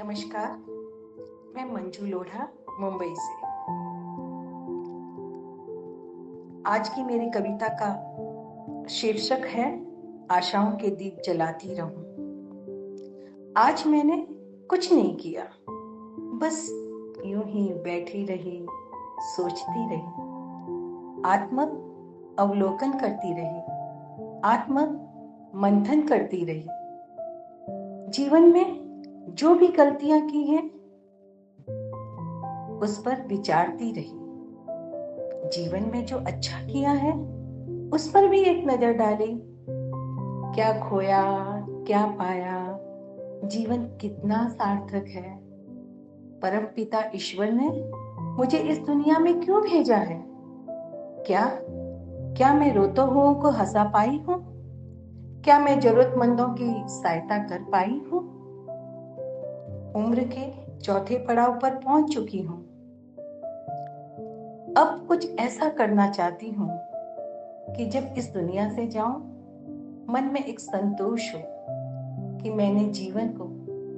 नमस्कार, मैं मंजू लोढ़ा, मुंबई से। आज की मेरी कविता का शीर्षक है, आशाओं के दीप जलाती रहूँ। आज मैंने कुछ नहीं किया, बस यूँ ही बैठी रही, सोचती रही। आत्म अवलोकन करती रही आत्म मंथन करती रही। जीवन में जो भी गलतियाँ की हैं, उस पर विचारती रही। जीवन में जो अच्छा किया है, उस पर भी एक नज़र डाली। क्या खोया, क्या पाया, जीवन कितना सार्थक है। परम पिता ईश्वर ने मुझे इस दुनिया में क्यों भेजा है? क्या क्या मैं रोतो हुओं को हंसा पाई हूँ? क्या मैं जरूरतमंदों की सहायता कर पाई हूँ? उम्र के चौथे पड़ाव पर पहुँच चुकी हूँ। अब कुछ ऐसा करना चाहती हूँ कि जब इस दुनिया से जाऊँ, मन में एक संतोष हो कि मैंने जीवन को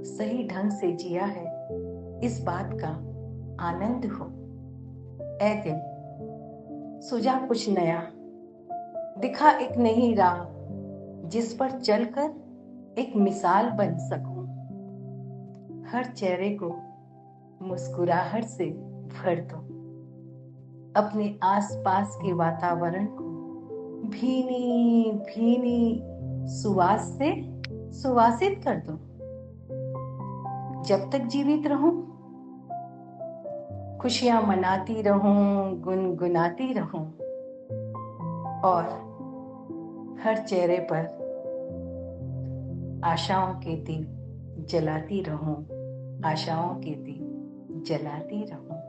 सही ढंग से जिया है, इस बात का आनंद हो। ऐ सुझा कुछ नया, दिखा एक नई राह, जिस पर चलकर एक मिसाल बन सकूँ। हर चेहरे को मुस्कुराहट से भर दो। अपने आसपास के वातावरण को भीनी भीनी सुवास से सुवासित कर दो। जब तक जीवित रहूँ, खुशियाँ मनाती रहूँ, गुनगुनाती रहूँ, और हर चेहरे पर आशाओं के दीप जलाती रहूँ। आशाओं के दीप जलाती रहूँ।